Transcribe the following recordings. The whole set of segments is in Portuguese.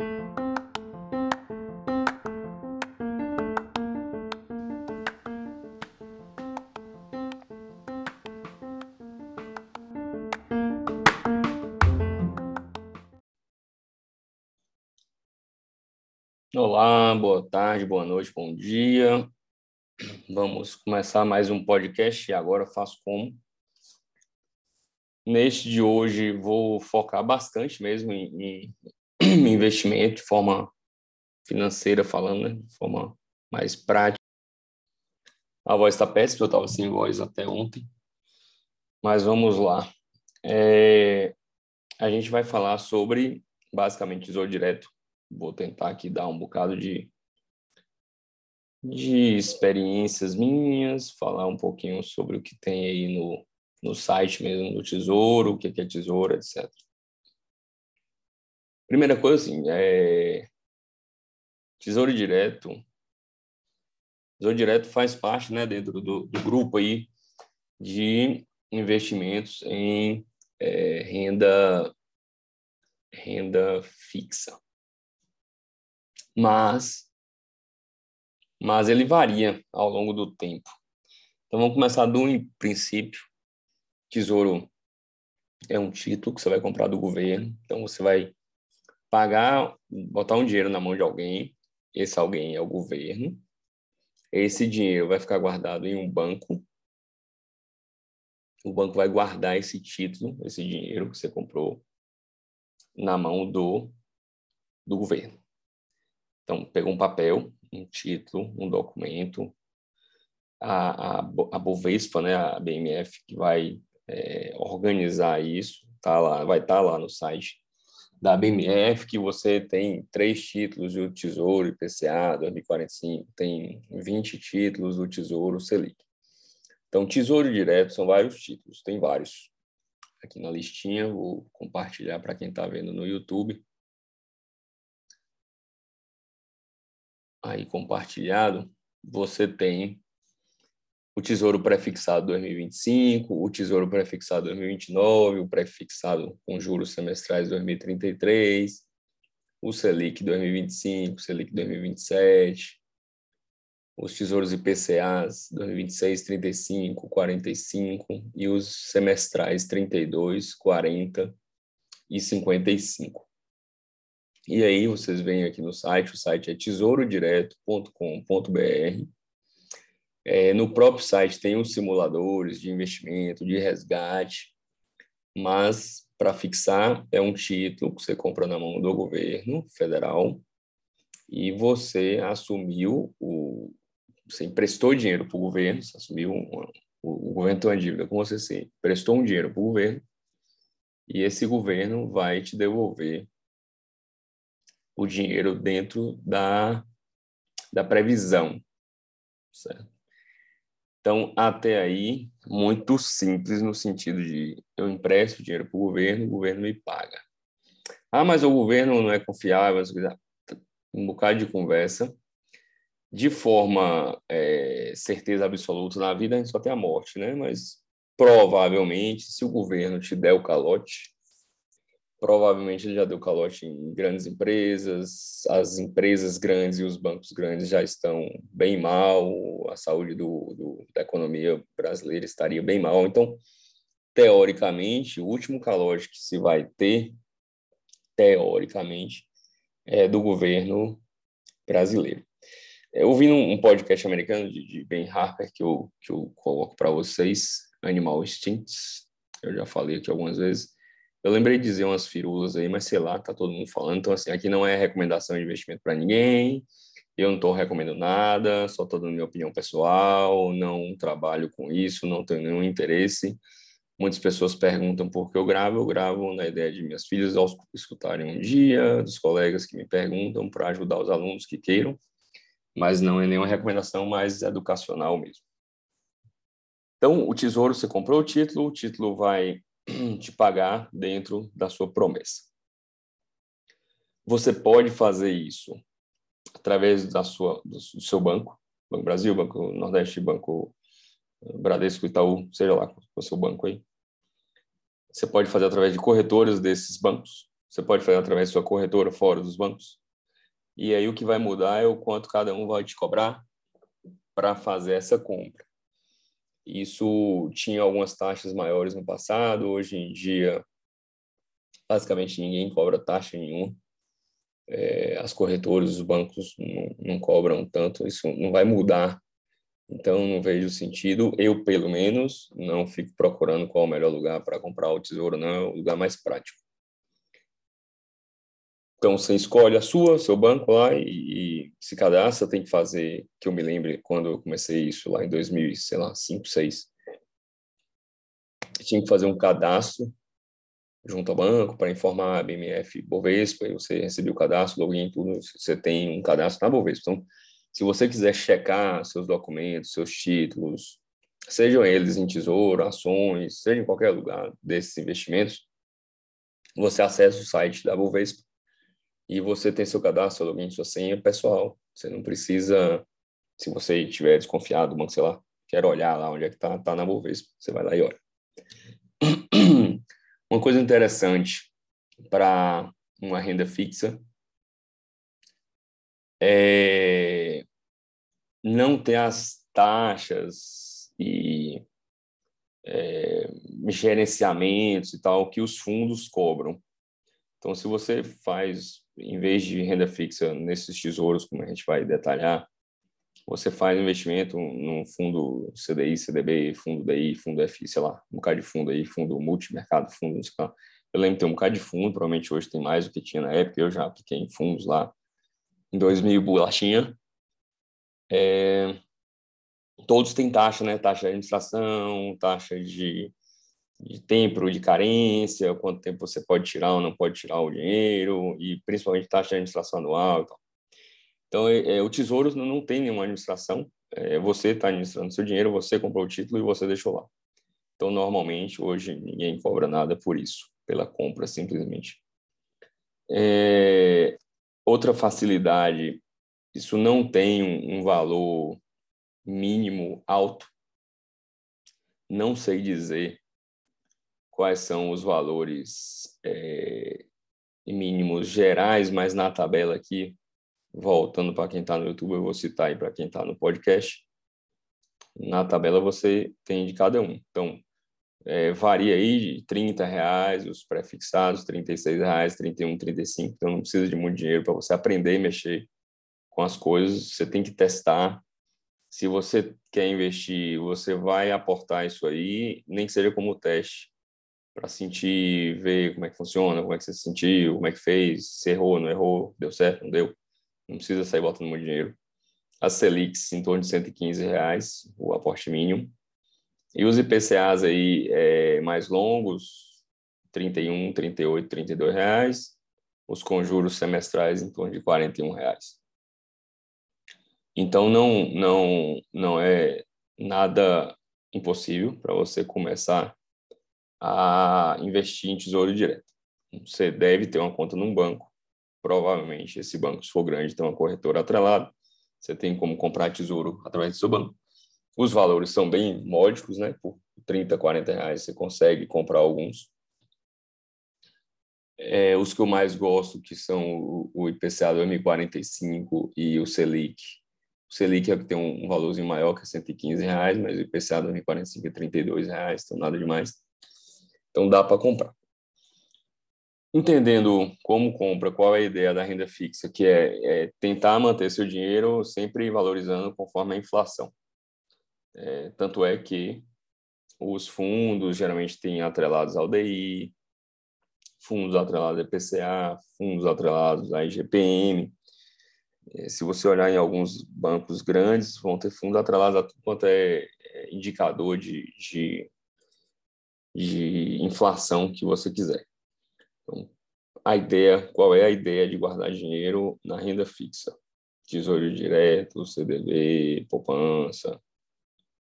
Olá, boa tarde, boa noite, bom dia. Vamos começar mais um podcast e agora faço como. Neste de hoje vou focar bastante mesmo em, em investimento de forma financeira falando, né? de forma mais prática. A voz está péssima, eu estava sem voz até ontem. Mas vamos lá. É, a gente vai falar sobre, basicamente, tesouro direto vou tentar aqui dar um bocado de, de experiências minhas, falar um pouquinho sobre o que tem aí no, no site mesmo do Tesouro, o que é Tesouro, etc. Primeira coisa, assim, é... Tesouro Direto. Tesouro Direto faz parte, né, dentro do, do grupo aí de investimentos em é, renda renda fixa mas mas ele varia ao longo do tempo. Então vamos começar do princípio. Tesouro é um título que você vai comprar do governo, então você vai pagar, botar um dinheiro na mão de alguém, esse alguém é o governo. Esse dinheiro vai ficar guardado em um banco. O banco vai guardar esse título, esse dinheiro que você comprou na mão do do governo. Então, pegou um papel, um título, um documento, a, a, a Bovespa, né, a BMF, que vai é, organizar isso, tá lá, vai estar tá lá no site da BMF, que você tem três títulos do Tesouro IPCA 2045, tem 20 títulos do Tesouro Selic. Então, Tesouro Direto são vários títulos, tem vários. Aqui na listinha, vou compartilhar para quem está vendo no YouTube. aí compartilhado, você tem o Tesouro Prefixado 2025, o Tesouro Prefixado 2029, o Prefixado com juros semestrais 2033, o Selic 2025, o Selic 2027, os Tesouros IPCAs 2026, 35, 45 e os semestrais 32, 40 e 55. E aí vocês vêm aqui no site, o site é tesourodireto.com.br. É, no próprio site tem os simuladores de investimento, de resgate, mas para fixar é um título que você compra na mão do governo federal e você assumiu o você emprestou dinheiro para o governo, você assumiu um, o, o governo tem uma dívida com você, sim, prestou um dinheiro para o governo e esse governo vai te devolver o dinheiro dentro da, da previsão. Certo? Então, até aí, muito simples no sentido de eu empresto dinheiro para o governo, o governo me paga. Ah, mas o governo não é confiável, um bocado de conversa. De forma é, certeza absoluta na vida, a gente só tem a morte, né? Mas provavelmente, se o governo te der o calote, Provavelmente ele já deu calote em grandes empresas, as empresas grandes e os bancos grandes já estão bem mal, a saúde do, do, da economia brasileira estaria bem mal. Então, teoricamente, o último calote que se vai ter, teoricamente, é do governo brasileiro. Eu ouvi um podcast americano de, de Ben Harper, que eu, que eu coloco para vocês, Animal Instincts, eu já falei aqui algumas vezes, eu lembrei de dizer umas firulas aí, mas sei lá, tá todo mundo falando. Então, assim, aqui não é recomendação de investimento para ninguém. Eu não estou recomendando nada, só estou dando minha opinião pessoal. Não trabalho com isso, não tenho nenhum interesse. Muitas pessoas perguntam por que eu gravo. Eu gravo na ideia de minhas filhas ao escutarem um dia, dos colegas que me perguntam para ajudar os alunos que queiram, mas não é nenhuma recomendação mais educacional mesmo. Então, o tesouro, você comprou o título, o título vai te pagar dentro da sua promessa. Você pode fazer isso através da sua, do seu banco, Banco Brasil, Banco Nordeste, Banco eh, Bradesco, Itaú, seja lá o seu banco aí. Você pode fazer através de corretores desses bancos, você pode fazer através da sua corretora fora dos bancos. E aí o que vai mudar é o quanto cada um vai te cobrar para fazer essa compra. Isso tinha algumas taxas maiores no passado, hoje em dia basicamente ninguém cobra taxa nenhuma. É, as corretoras, os bancos não, não cobram tanto, isso não vai mudar. Então, não vejo sentido. Eu, pelo menos, não fico procurando qual é o melhor lugar para comprar o tesouro, não, é o lugar mais prático. Então, você escolhe a sua, seu banco lá e, e, se cadastra. Tem que fazer, que eu me lembre quando eu comecei isso lá em 2000, sei lá, 5, 6. Tinha que fazer um cadastro junto ao banco para informar a BMF Bovespa, e você recebeu o cadastro, login, tudo, você tem um cadastro na Bovespa. Então, se você quiser checar seus documentos, seus títulos, sejam eles em tesouro, ações, seja em qualquer lugar desses investimentos, você acessa o site da Bovespa e você tem seu cadastro, login, sua senha pessoal. Você não precisa, se você estiver desconfiado do banco, sei lá, quer olhar lá onde é que está, está na Bovespa, você vai lá e olha. Uma coisa interessante para uma renda fixa é não ter as taxas e é, gerenciamentos e tal que os fundos cobram. Então, se você faz, em vez de renda fixa nesses tesouros, como a gente vai detalhar, você faz investimento num fundo CDI, CDB, fundo DI, fundo FI, sei lá, um bocado de fundo aí, fundo multimercado, fundo, não sei lá. Eu lembro de ter um bocado de fundo, provavelmente hoje tem mais do que tinha na época, eu já apliquei em fundos lá em 2000 bolachinha. É, todos têm taxa, né? Taxa de administração, taxa de, de tempo de carência, quanto tempo você pode tirar ou não pode tirar o dinheiro, e principalmente taxa de administração anual. Então, é, é, o Tesouro não tem nenhuma administração. É, você está administrando seu dinheiro, você comprou o título e você deixou lá. Então, normalmente, hoje, ninguém cobra nada por isso, pela compra, simplesmente. É, outra facilidade, isso não tem um, um valor mínimo alto. Não sei dizer quais são os valores é, mínimos gerais, mas na tabela aqui voltando para quem está no YouTube, eu vou citar aí para quem está no podcast. Na tabela você tem de cada um. Então, é, varia aí de 30 reais os pré-fixados, 36 reais, 31, 35. Então, não precisa de muito dinheiro para você aprender a mexer com as coisas. Você tem que testar. Se você quer investir, você vai aportar isso aí, nem que seja como teste, para sentir, ver como é que funciona, como é que você se sentiu, como é que fez, se errou, não errou, deu certo, não deu não precisa sair botando muito dinheiro. As Selics em torno de 115 reais, o aporte mínimo. E os IPCAs aí é, mais longos, 31, 38, 32 reais. Os conjuros semestrais em torno de 41 reais. Então não não não é nada impossível para você começar a investir em tesouro direto. Você deve ter uma conta num banco provavelmente esse banco, se for grande, tem uma corretora atrelada, você tem como comprar tesouro através do seu banco. Os valores são bem módicos, né? Por 30, 40 reais você consegue comprar alguns. É, os que eu mais gosto, que são o, IPCA do M45 e o Selic. O Selic é que tem um, valorzinho maior, que é 115 reais, mas o IPCA do M45 é 32 reais, então nada demais. Então dá para comprar. Entendendo como compra, qual é a ideia da renda fixa, que é, é tentar manter seu dinheiro sempre valorizando conforme a inflação. É, tanto é que os fundos geralmente têm atrelados ao DI, fundos atrelados ao IPCA, fundos atrelados à IGPM. É, se você olhar em alguns bancos grandes, vão ter fundos atrelados a tudo quanto é, é indicador de, de, de inflação que você quiser. Então, a ideia, qual é a ideia de guardar dinheiro na renda fixa? Tesouro direto, CDB, poupança,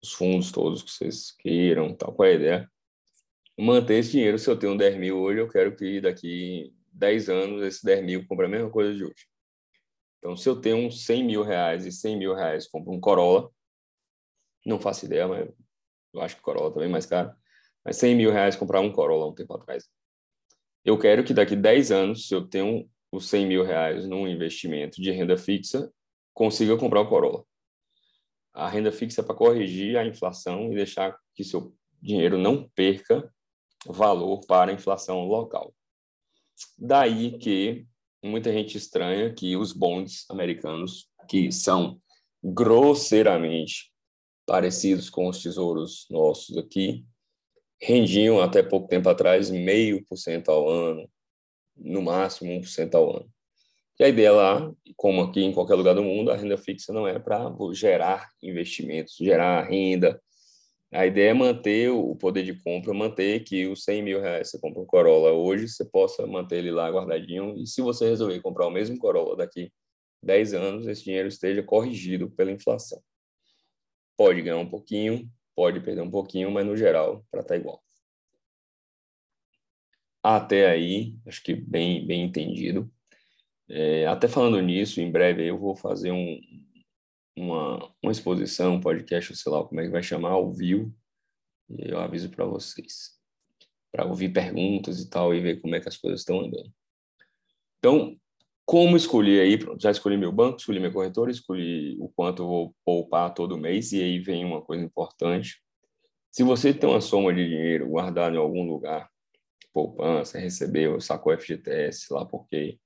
os fundos todos que vocês queiram, tal. Qual é a ideia? Manter esse dinheiro. Se eu tenho 10 mil hoje, eu quero que daqui 10 anos esse 10 mil compre a mesma coisa de hoje. Então, se eu tenho uns 100 mil reais e 100 mil reais compro um Corolla, não faço ideia, mas eu acho que Corolla também é mais caro, mas 100 mil reais comprar um Corolla um tempo atrás Eu quero que daqui 10 anos, se eu tenho os 100 mil reais num investimento de renda fixa, consiga comprar o Corolla. A renda fixa é para corrigir a inflação e deixar que seu dinheiro não perca valor para a inflação local. Daí que muita gente estranha que os bonds americanos, que são grosseiramente parecidos com os tesouros nossos aqui, rendiam até pouco tempo atrás meio por cento ao ano, no máximo 1% ao ano. E a ideia lá, como aqui em qualquer lugar do mundo, a renda fixa não é para gerar investimentos, gerar renda. A ideia é manter o poder de compra, manter que os 100 mil reais você compra um Corolla hoje, você possa manter ele lá guardadinho. E se você resolver comprar o mesmo Corolla daqui 10 anos, esse dinheiro esteja corrigido pela inflação. Pode ganhar um pouquinho, pode perder um pouquinho, mas no geral, para estar tá igual. Até aí, acho que bem, bem entendido. É, até falando nisso, em breve eu vou fazer um, uma, uma exposição, um podcast, sei lá como é que vai chamar, ao vivo, e eu aviso para vocês, para ouvir perguntas e tal, e ver como é que as coisas estão andando. Então, como escolher aí? Já escolhi meu banco, escolhi minha corretora, escolhi o quanto eu vou poupar todo mês, e aí vem uma coisa importante. Se você tem uma soma de dinheiro guardado em algum lugar, poupança, recebeu, sacou FGTS lá porque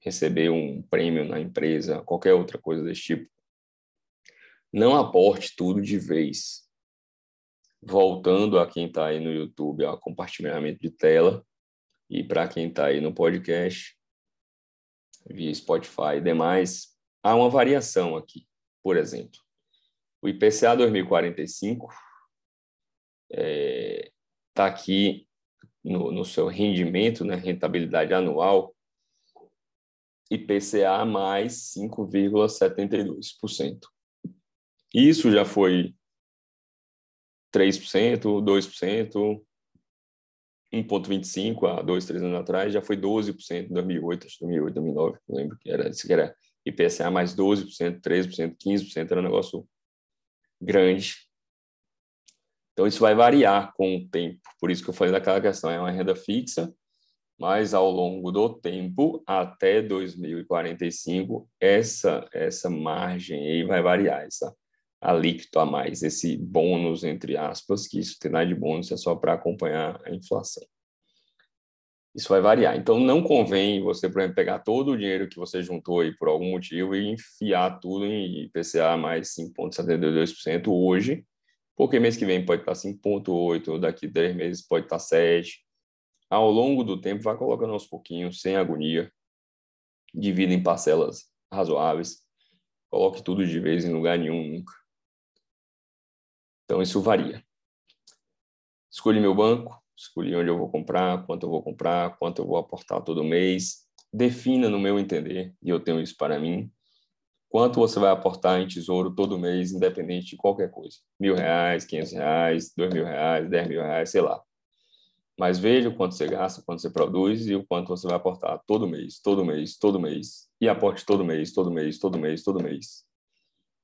recebeu um prêmio na empresa, qualquer outra coisa desse tipo, não aporte tudo de vez. Voltando a quem está aí no YouTube, ao compartilhamento de tela, e para quem está aí no podcast, via Spotify e demais, há uma variação aqui. Por exemplo, o IPCA 2045 está é, tá aqui no, no seu rendimento, né, rentabilidade anual, IPCA mais 5,72%. Isso já foi 3%, 2%, 1,25% há dois, três anos atrás, já foi 12% em 2008, acho 2008, 2009, não lembro que era, que era IPCA mais 12%, 13%, 15%, era um negócio grande. Então, isso vai variar com o tempo. Por isso que eu falei daquela questão, é uma renda fixa, mas ao longo do tempo, até 2045, essa, essa margem aí vai variar, essa alíquota a mais, esse bônus, entre aspas, que isso tem nada de bônus, é só para acompanhar a inflação. Isso vai variar. Então, não convém você, por exemplo, pegar todo o dinheiro que você juntou aí por algum motivo e enfiar tudo em IPCA mais 5,72% hoje, porque mês que vem pode estar 5,8, daqui três meses pode estar 7. Ao longo do tempo, vai colocando aos pouquinhos, sem agonia, divida em parcelas razoáveis, coloque tudo de vez em lugar nenhum nunca. Então, isso varia. Escolhi meu banco, escolhi onde eu vou comprar, quanto eu vou comprar, quanto eu vou aportar todo mês. Defina no meu entender, e eu tenho isso para mim, quanto você vai aportar em tesouro todo mês, independente de qualquer coisa. Mil reais, quinhentos reais, dois mil reais, dez mil reais, sei lá. Mas veja o quanto você gasta, quanto você produz e o quanto você vai aportar todo mês, todo mês, todo mês. E aporte todo mês, todo mês, todo mês, todo mês.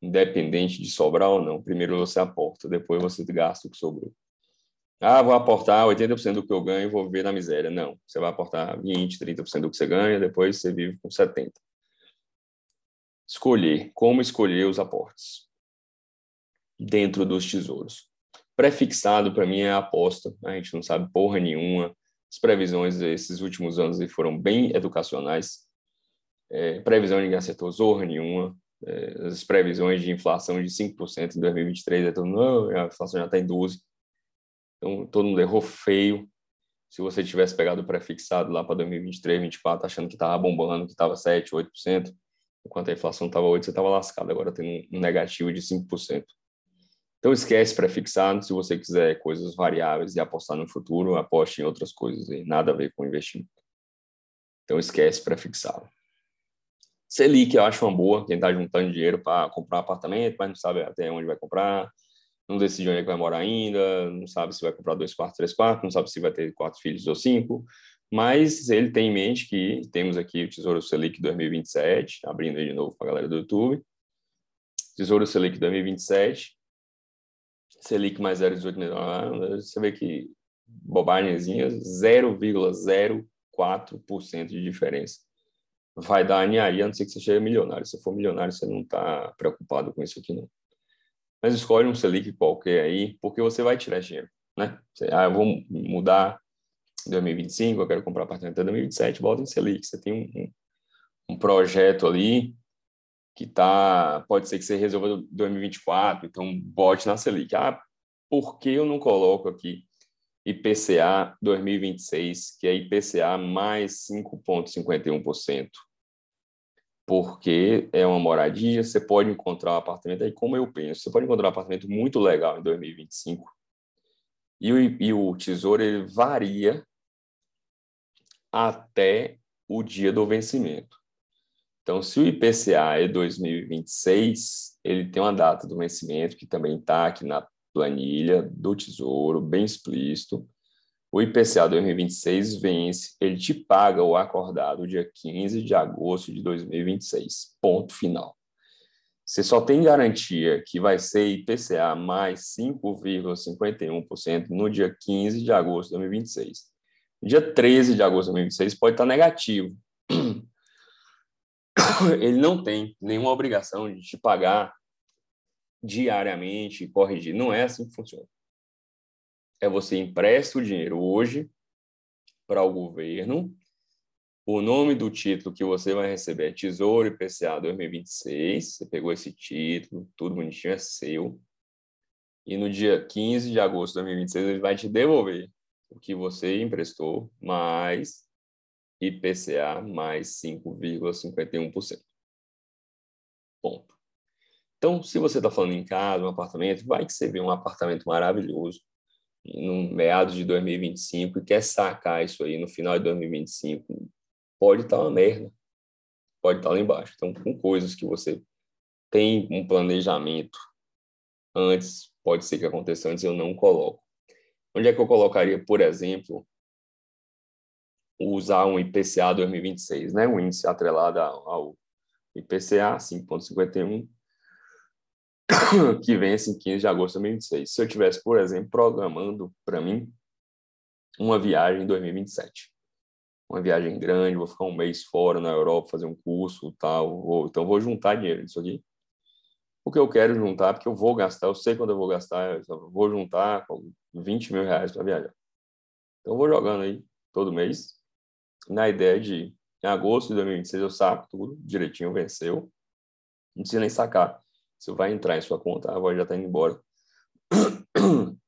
Independente de sobrar ou não. Primeiro você aporta, depois você gasta o que sobrou. Ah, vou aportar 80% do que eu ganho e vou viver na miséria. Não, você vai aportar 20, 30% do que você ganha, depois você vive com 70% escolher, como escolher os aportes dentro dos tesouros. Prefixado, para mim, é aposta. A gente não sabe porra nenhuma. As previsões desses últimos anos foram bem educacionais. É, previsão ninguém acertou zorra nenhuma. É, as previsões de inflação de 5% em 2023, é todo a inflação já está em 12%. Então, todo mundo errou feio. Se você tivesse pegado o prefixado lá para 2023, 2024, achando que estava bombando, que estava 7%, 8%, enquanto a inflação estava 8%, você estava lascado, agora tem um negativo de 5%. Então esquece prefixado, se você quiser coisas variáveis e apostar no futuro, aposte em outras coisas, e nada a ver com investimento. Então esquece prefixado. Selic eu acho uma boa, quem está juntando dinheiro para comprar um apartamento, mas não sabe até onde vai comprar, não decide onde é vai morar ainda, não sabe se vai comprar dois quartos, três quartos, não sabe se vai ter quatro filhos ou cinco, mas ele tem em mente que temos aqui o Tesouro Selic 2027, abrindo aí de novo para a galera do YouTube. Tesouro Selic 2027, Selic mais 0,18 você vê que bobagemzinhas, 0,0 4% de diferença. Vai dar aninharia, a não ser que você seja milionário. Se for milionário, você não está preocupado com isso aqui, não. Mas escolhe um Selic qualquer aí, porque você vai tirar dinheiro, né? Você, ah, eu vou mudar em 2025, eu quero comprar apartamento em 2027, bota em Selic. Você tem um, um projeto ali que tá, pode ser que você resolva 2024, então bote na Selic. Ah, por que eu não coloco aqui IPCA 2026, que é IPCA mais 5,51%? Porque é uma moradia, você pode encontrar um apartamento aí, como eu penso, você pode encontrar um apartamento muito legal em 2025, e o, e o tesouro ele varia até o dia do vencimento. Então, se o IPCA é 2026, ele tem uma data do vencimento que também está aqui na planilha do Tesouro, bem explícito. O IPCA 2026 vence, ele te paga o acordado dia 15 de agosto de 2026. Ponto final. Você só tem garantia que vai ser IPCA mais 5,51% no dia 15 de agosto de 2026. Dia 13 de agosto de 2026 pode estar negativo. Ele não tem nenhuma obrigação de te pagar diariamente, corrigir. Não é assim que funciona. É você empresta o dinheiro hoje para o governo. O nome do título que você vai receber é Tesouro IPCA 2026. Você pegou esse título, tudo bonitinho, é seu. E no dia 15 de agosto de 2026, ele vai te devolver o que você emprestou, mais IPCA mais 5,51%. Ponto. Então, se você está falando em casa, um apartamento, vai que você vê um apartamento maravilhoso no meados de 2025 e quer sacar isso aí no final de 2025, pode estar tá uma merda. Pode estar tá lá embaixo. Então, com coisas que você tem um planejamento antes, pode ser que aconteça antes, eu não coloco. Onde é que eu colocaria, por exemplo, usar um IPCA 2026, né? um índice atrelado ao IPCA 5,51, que vence em 15 de agosto de 2026. Se eu tivesse, por exemplo, programando para mim uma viagem em 2027, uma viagem grande, vou ficar um mês fora na Europa, fazer um curso, tal, então vou juntar dinheiro nisso aqui. O que eu quero juntar, porque eu vou gastar, eu sei quando eu vou gastar, eu vou juntar 20 mil reais para viajar. Então vou jogando aí todo mês, na ideia de em agosto de 2026 eu saco tudo, direitinho, venceu. Não precisa nem sacar. Isso vai entrar em sua conta, a voz já está indo embora.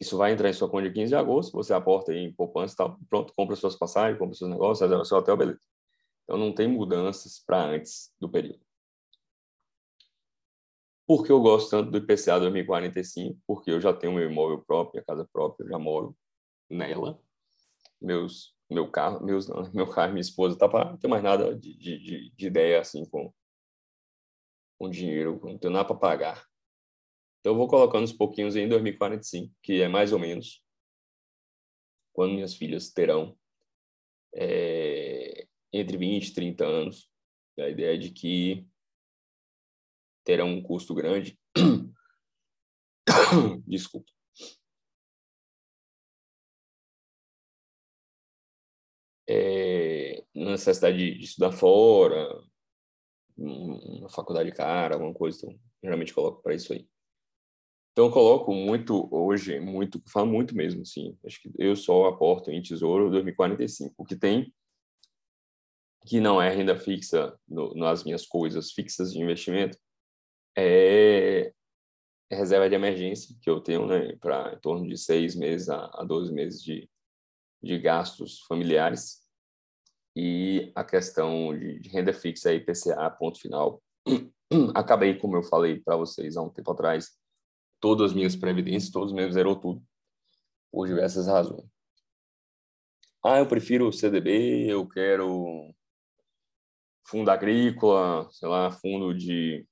Isso vai entrar em sua conta de 15 de agosto, você aporta em poupança e tal, pronto, compra suas passagens, compra seus negócios, reserva seu hotel, beleza. Então não tem mudanças para antes do período. Por que eu gosto tanto do IPCA 2045? Porque eu já tenho meu imóvel próprio, minha casa própria, eu já moro nela. Meus meu carro, meus, meu carro, minha esposa, tá para não ter mais nada de, de, de, ideia assim com, com dinheiro, não tenho nada para pagar. Então eu vou colocando uns pouquinhos em 2045, que é mais ou menos quando minhas filhas terão é, entre 20 e 30 anos. A ideia é de que terão um custo grande. Desculpa é, necessidade de, de, estudar fora, uma faculdade cara, alguma coisa, então geralmente coloco para isso aí. Então eu coloco muito hoje, muito, falo muito mesmo, assim, acho que eu só aporto em Tesouro 2045, o que tem que não é renda fixa no, nas minhas coisas fixas de investimento, é, é reserva de emergência que eu tenho, né, para em torno de seis meses a, a 12 meses de, de gastos familiares e a questão de, renda fixa IPCA, ponto final. Acabei, como eu falei para vocês há um tempo atrás, todas as minhas previdências, todos os meus zerou tudo, por diversas razões. Ah, eu prefiro CDB, eu quero fundo agrícola, sei lá, fundo de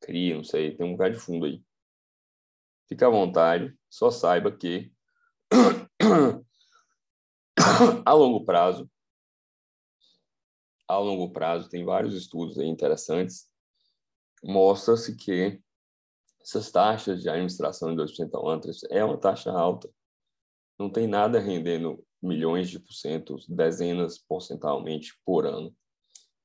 CRI, não sei, tem um lugar de fundo aí. Fique à vontade, só saiba que a longo prazo, a longo prazo, tem vários estudos interessantes, mostra-se que essas taxas de administração de 2% ao ano é uma taxa alta. Não tem nada rendendo milhões de porcentos, dezenas porcentualmente por ano.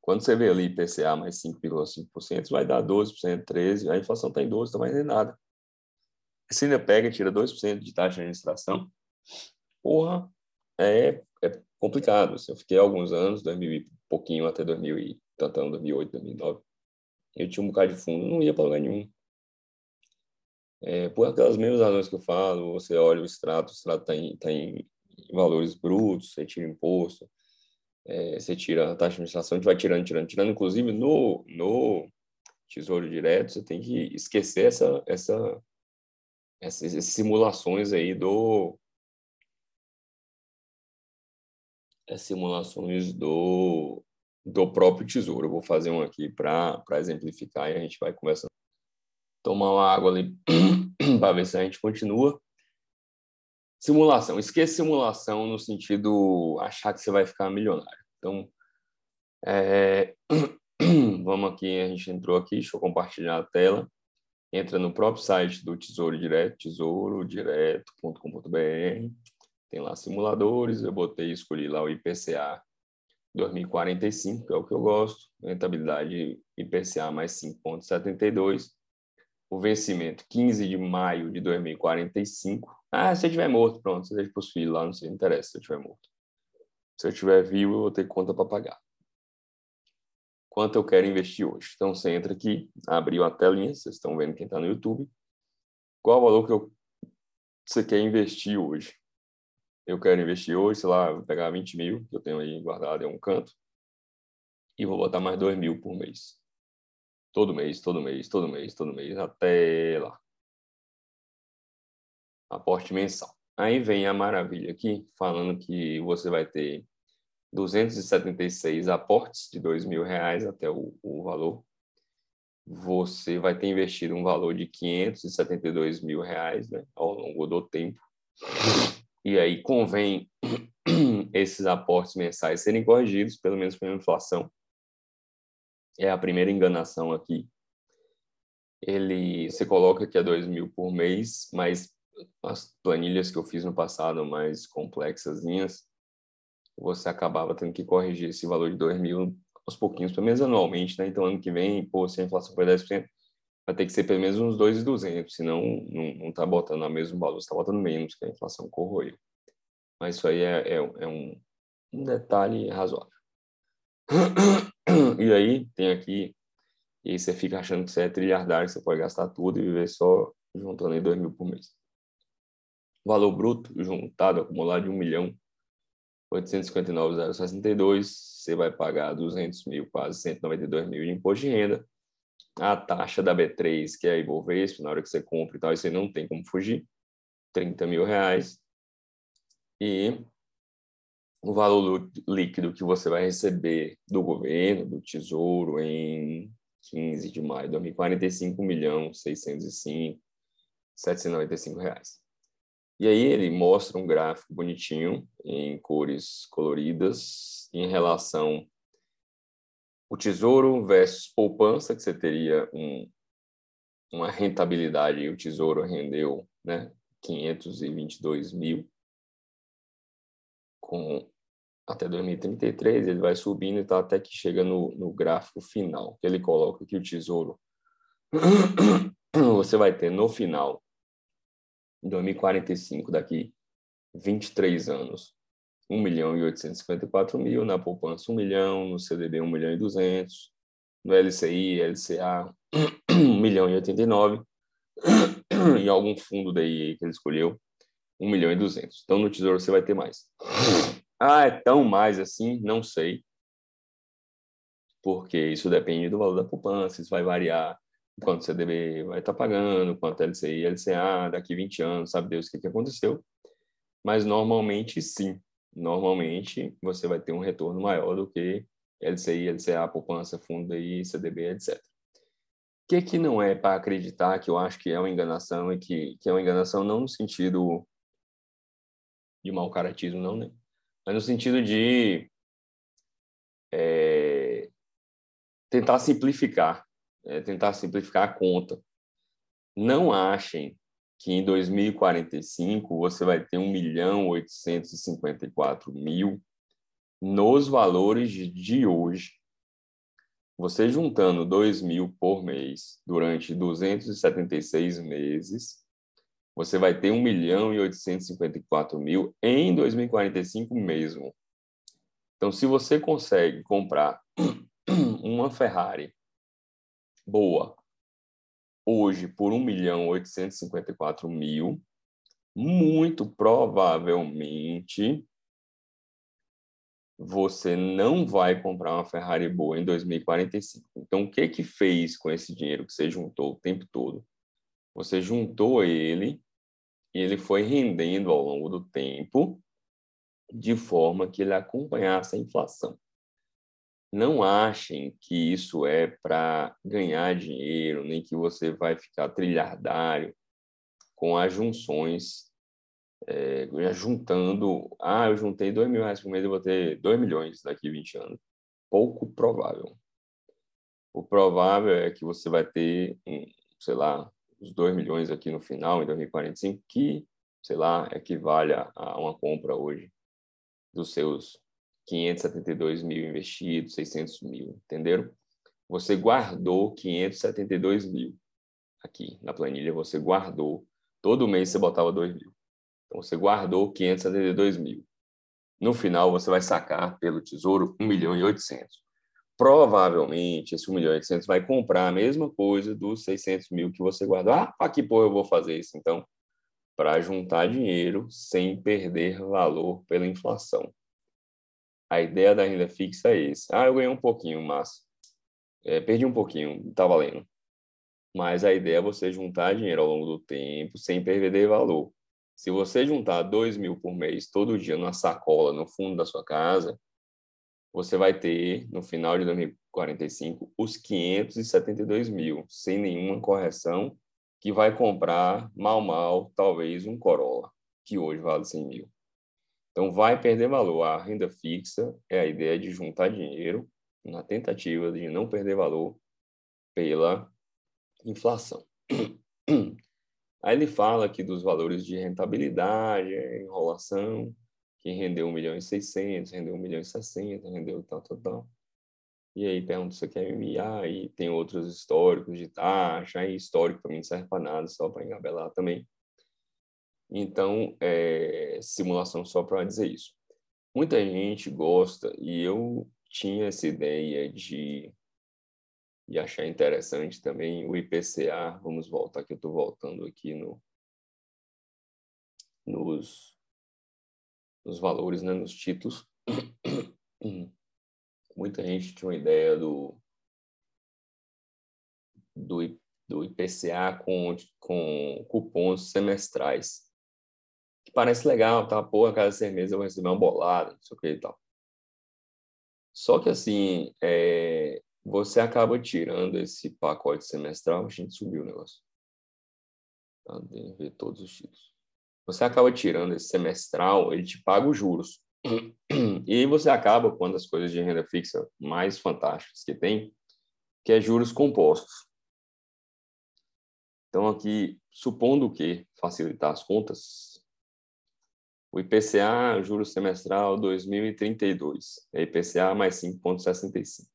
Quando você vê ali IPCA mais 5,5%, vai dar 12%, 13%, a inflação está em 12%, não vai nem nada. Você ainda pega e tira 2% de taxa de administração, porra, é, é complicado. Eu fiquei alguns anos, 2000 e pouquinho até 2000 e tantão, 2008, 2009, eu tinha um bocado de fundo, não ia para lugar nenhum. É, por aquelas mesmas razões que eu falo, você olha o extrato, o extrato está em, tá em valores brutos, você tira imposto, é, você tira a taxa de administração, a gente vai tirando, tirando, tirando. Inclusive, no, no Tesouro Direto, você tem que esquecer essa, essa, essas simulações aí do... simulações do, do próprio Tesouro. Eu vou fazer um aqui para exemplificar e a gente vai conversando tomar uma água ali para ver se a gente continua. Simulação. Esqueça simulação no sentido achar que você vai ficar milionário. Então, é... vamos aqui, a gente entrou aqui, deixa eu compartilhar a tela. Entra no próprio site do Tesouro Direto, tesourodireto.com.br. Tem lá simuladores, eu botei, escolhi lá o IPCA 2045, que é o que eu gosto, rentabilidade IPCA mais 5,72 o vencimento 15 de maio de 2045. Ah, se eu estiver morto, pronto, você deixa para os filhos lá, não se interessa se eu estiver morto. Se eu estiver vivo, eu vou ter conta para pagar. Quanto eu quero investir hoje? Então, você entra aqui, abriu a telinha, vocês estão vendo quem está no YouTube. Qual o valor que eu, você quer investir hoje? Eu quero investir hoje, sei lá, vou pegar 20 mil, que eu tenho aí guardado em um canto, e vou botar mais 2 mil por mês. Todo mês, todo mês, todo mês, todo mês, até lá. Aporte mensal. Aí vem a maravilha aqui, falando que você vai ter 276 aportes de dois mil reais até o, o valor. Você vai ter investido um valor de 572 mil reais né, ao longo do tempo. E aí convém esses aportes mensais serem corrigidos, pelo menos pela inflação, é a primeira enganação aqui. Ele se coloca que é 2 mil por mês, mas as planilhas que eu fiz no passado, mais complexas, você acabava tendo que corrigir esse valor de 2 mil aos pouquinhos, pelo menos anualmente, né? Então, ano que vem, pô, se a inflação for 10%, vai ter que ser pelo menos uns 2,200, senão não, não tá botando a mesmo valor, está botando menos, que a inflação corroeu. Mas isso aí é, é, é um, um detalhe razoável. E aí tem aqui, e aí você fica achando que você é trilhardário, que você pode gastar tudo e viver só juntando aí 2 mil por mês. Valor bruto juntado, acumulado de 1 milhão 859,062, você vai pagar 200 mil, quase 192 mil de imposto de renda. A taxa da B3, que é a Ibovespa, na hora que você compra e tal, você não tem como fugir, 30 mil reais. E o valor líquido que você vai receber do governo, do Tesouro, em 15 de maio de 2045, milhão 605 795 reais. E aí ele mostra um gráfico bonitinho em cores coloridas em relação o tesouro versus poupança, que você teria um, uma rentabilidade, e o tesouro rendeu né, 522 mil, com até 2033, ele vai subindo e tá até que chega no, no gráfico final, que ele coloca que o tesouro você vai ter no final, em 2045, daqui 23 anos, 1 milhão e 854 mil, na poupança 1 milhão, no CDB 1 milhão e 200, no LCI, LCA 1 milhão e 89, em algum fundo daí que ele escolheu, 1 milhão e 200. Então, no Tesouro você vai ter mais. Ah, é tão mais assim? Não sei. Porque isso depende do valor da poupança, isso vai variar quanto CDB vai estar pagando, quanto LCI, LCA, daqui 20 anos, sabe Deus o que aconteceu. Mas normalmente sim. Normalmente você vai ter um retorno maior do que LCI, LCA, poupança, fundo aí, CDB, etc. O que, que não é para acreditar que eu acho que é uma enganação e que, que é uma enganação não no sentido de mau caratismo, não, né? mas no sentido de é, tentar simplificar, é, tentar simplificar a conta. Não achem que em 2045 você vai ter 1 milhão 854 mil nos valores de hoje. Você juntando 2 mil por mês durante 276 meses, você vai ter 1 milhão e 854 mil em 2045 mesmo. Então, se você consegue comprar uma Ferrari boa hoje por 1 milhão 854 mil, muito provavelmente você não vai comprar uma Ferrari boa em 2045. Então, o que que fez com esse dinheiro que você juntou o tempo todo? Você juntou ele e ele foi rendendo ao longo do tempo de forma que ele acompanhasse a inflação. Não achem que isso é para ganhar dinheiro, nem que você vai ficar trilhardário com as junções, é, juntando. Ah, eu juntei dois mil reais por mês, eu vou ter dois milhões daqui a 20 anos. Pouco provável. O provável é que você vai ter, um, sei lá, os dois milhões aqui no final, em 2045, que, sei lá, equivale a uma compra hoje dos seus 572 mil investidos, 600 mil, entenderam? Você guardou 572 mil aqui na planilha, você guardou, todo mês você botava 2 mil. Então, você guardou 572 mil. No final, você vai sacar pelo Tesouro 1 milhão e 800. Provavelmente, esse 1 milhão e 800 vai comprar a mesma coisa dos 600 mil que você guardou. Ah, para que porra eu vou fazer isso, então? Para juntar dinheiro sem perder valor pela inflação. A ideia da renda fixa é esse. Ah, eu ganhei um pouquinho, mas é, perdi um pouquinho, está valendo. Mas a ideia é você juntar dinheiro ao longo do tempo sem perder valor. Se você juntar dois mil por mês todo dia numa sacola no fundo da sua casa, você vai ter, no final de 2045, os 572 mil, sem nenhuma correção, que vai comprar, mal, mal, talvez um Corolla, que hoje vale 100 mil. Então, vai perder valor. A renda fixa é a ideia de juntar dinheiro na tentativa de não perder valor pela inflação. Aí ele fala aqui dos valores de rentabilidade, enrolação, que rendeu 1 milhão e 600, rendeu 1 milhão e 60, rendeu tal, tal, tal. E aí pergunta se quer MMA, e tem outros históricos de taxa, aí histórico também não serve para nada, só para engabelar também. Então, é, simulação só para dizer isso. Muita gente gosta, e eu tinha essa ideia de, de achar interessante também o IPCA. Vamos voltar, que eu estou voltando aqui no, nos, nos valores, né, nos títulos. Muita gente tinha uma ideia do, do, do IPCA com, com cupons semestrais que parece legal, tá? Pô, a cada seis meses eu vou receber uma bolada, não sei o que e tal. Só que, assim, é, você acaba tirando esse pacote semestral, a gente subiu o negócio. Tá? ver todos os títulos. Você acaba tirando esse semestral, ele te paga os juros. E você acaba com uma das coisas de renda fixa mais fantásticas que tem, que é juros compostos. Então, aqui, supondo que facilitar as contas, o IPCA, juro semestral 2032, é IPCA mais 5,65.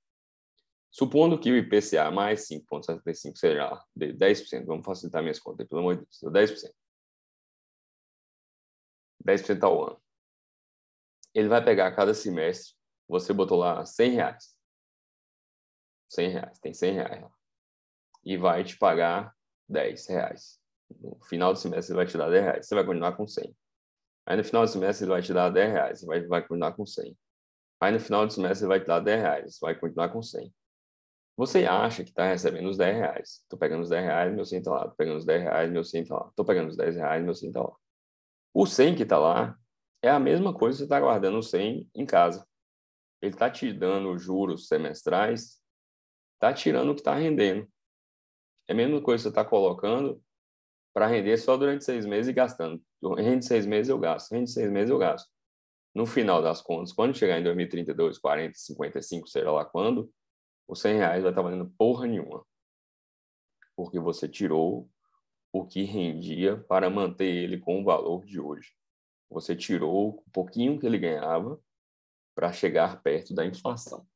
Supondo que o IPCA mais 5,75 seja de 10%, vamos facilitar minhas contas, pelo amor de Deus, 10%. 10% ao ano. Ele vai pegar cada semestre, você botou lá 100 reais. 100 reais, tem 100 reais lá. E vai te pagar 10 reais. No final do semestre ele vai te dar 10 reais. Você vai continuar com 100. Aí no final do semestre ele vai te dar 10 reais, vai, vai continuar com 100. Aí no final do semestre ele vai te dar 10 reais, vai continuar com 100. Você acha que está recebendo os 10 reais. Estou pegando os 10 reais, meu 100 está lá. Estou pegando os 10 reais, meu 100 está lá. Estou pegando os 10 reais, meu 100 está lá. O 100 que está lá é a mesma coisa que você está guardando o 100 em casa. Ele está te dando juros semestrais, está tirando o que está rendendo. É a mesma coisa que você está colocando para render só durante seis meses e gastando. Rende seis meses, eu gasto. Rende seis meses, eu gasto. No final das contas, quando chegar em 2032, 40, 55, seja lá quando, os 100 reais vai estar valendo porra nenhuma. Porque você tirou o que rendia para manter ele com o valor de hoje. Você tirou um pouquinho que ele ganhava para chegar perto da inflação.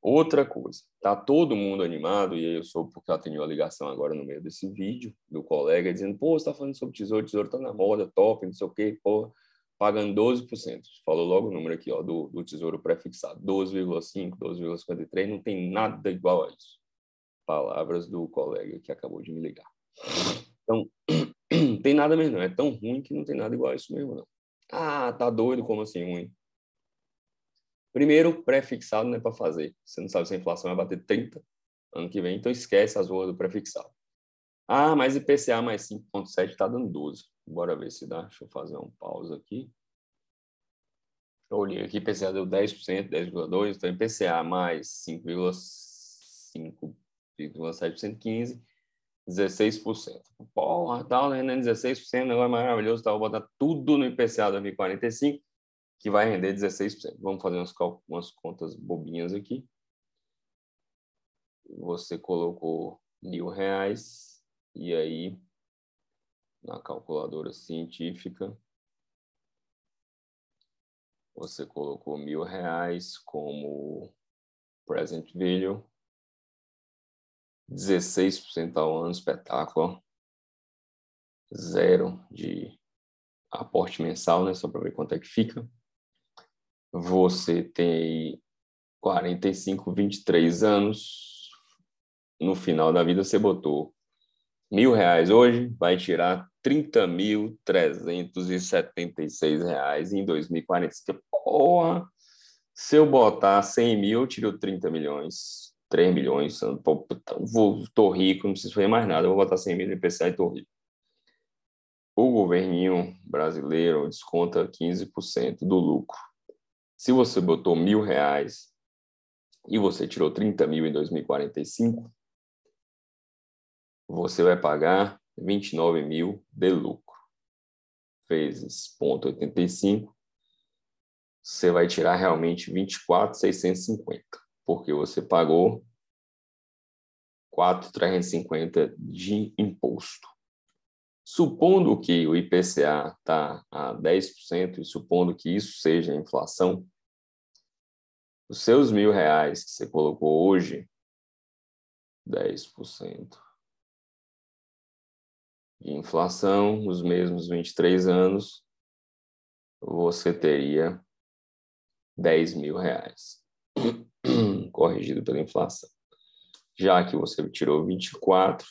Outra coisa, tá todo mundo animado, e eu soube porque eu atendi a ligação agora no meio desse vídeo, do colega, dizendo, pô, você tá falando sobre tesouro, tesouro tá na moda, top, não sei o quê, pô, pagando 12%. Falou logo o número aqui, ó, do, do tesouro pré-fixado, 12,5, 12,53, não tem nada igual a isso. Palavras do colega que acabou de me ligar. Então, tem nada mesmo, não. É tão ruim que não tem nada igual a isso mesmo, não. Ah, tá doido, como assim ruim? Primeiro, pré-fixado não é para fazer. Você não sabe se a inflação vai bater 30 ano que vem, então esquece as ruas do pré-fixado. Ah, mas IPCA mais 5,7 está dando 12. Bora ver se dá. Deixa eu fazer um pausa aqui. Eu olhei aqui, IPCA deu 10%, 10,2%, então IPCA mais 5,7%, 15%, 16%. Porra, tal, né? 16%, negócio maravilhoso, tá? Vou botar tudo no IPCA 2045 que vai render 16%. Vamos fazer umas, umas contas bobinhas aqui. Você colocou mil reais e aí na calculadora científica você colocou mil reais como present value, 16% ao ano, espetáculo, zero de aporte mensal, né, só para ver quanto é que fica você tem 45, 23 anos, no final da vida você botou mil reais hoje, vai tirar 30.376 reais em 2045. Porra! Se eu botar 100 mil, eu tiro 30 milhões, 3 milhões. Vou, tô rico, não preciso fazer mais nada. Eu vou botar 100 mil no IPCA e tô rico. O governinho brasileiro desconta 15% do lucro. Se você botou mil reais e você tirou 30 mil em 2045, você vai pagar 29 mil de lucro. Vezes 0,85, você vai tirar realmente 24,650, porque você pagou 4,350 de imposto. Supondo que o IPCA está a 10% e supondo que isso seja inflação, os seus mil reais que você colocou hoje, 10% de inflação, nos mesmos 23 anos, você teria 10 mil reais, corrigido pela inflação. Já que você tirou 24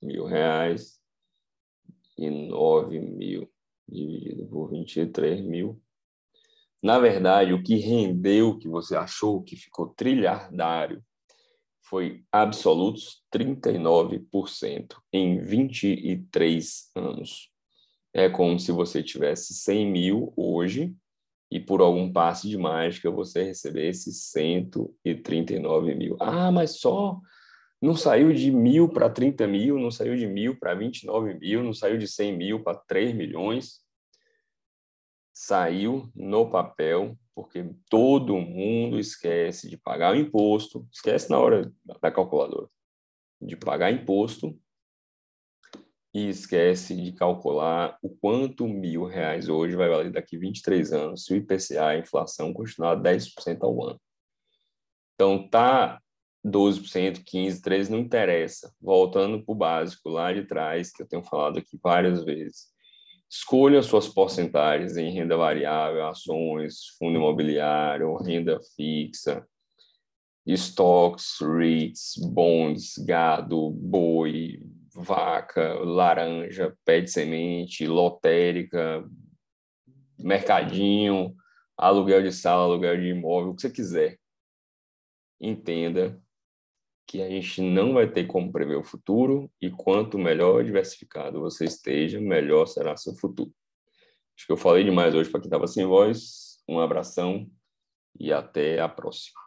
mil reais, e 9 mil dividido por 23 mil. Na verdade, o que rendeu, que você achou que ficou trilhardário, foi absolutos 39% em 23 anos. É como se você tivesse 100 mil hoje e por algum passe de mágica você recebesse 139 mil. Ah, mas só não saiu de mil para 30 mil, não saiu de mil para 29 mil, não saiu de 100 mil para 3 milhões. Saiu no papel, porque todo mundo esquece de pagar o imposto, esquece na hora da calculadora, de pagar imposto e esquece de calcular o quanto mil reais hoje vai valer daqui 23 anos se o IPCA, a inflação, continuar 10% ao ano. Então, tá 12%, 15%, 13%, não interessa. Voltando para o básico lá de trás, que eu tenho falado aqui várias vezes. Escolha suas porcentagens em renda variável, ações, fundo imobiliário, renda fixa, estoques, REITs, bonds, gado, boi, vaca, laranja, pé de semente, lotérica, mercadinho, aluguel de sala, aluguel de imóvel, o que você quiser. Entenda que a gente não vai ter como prever o futuro e quanto melhor diversificado você esteja, melhor será seu futuro. Acho que eu falei demais hoje para quem estava sem voz. Um abração e até a próxima.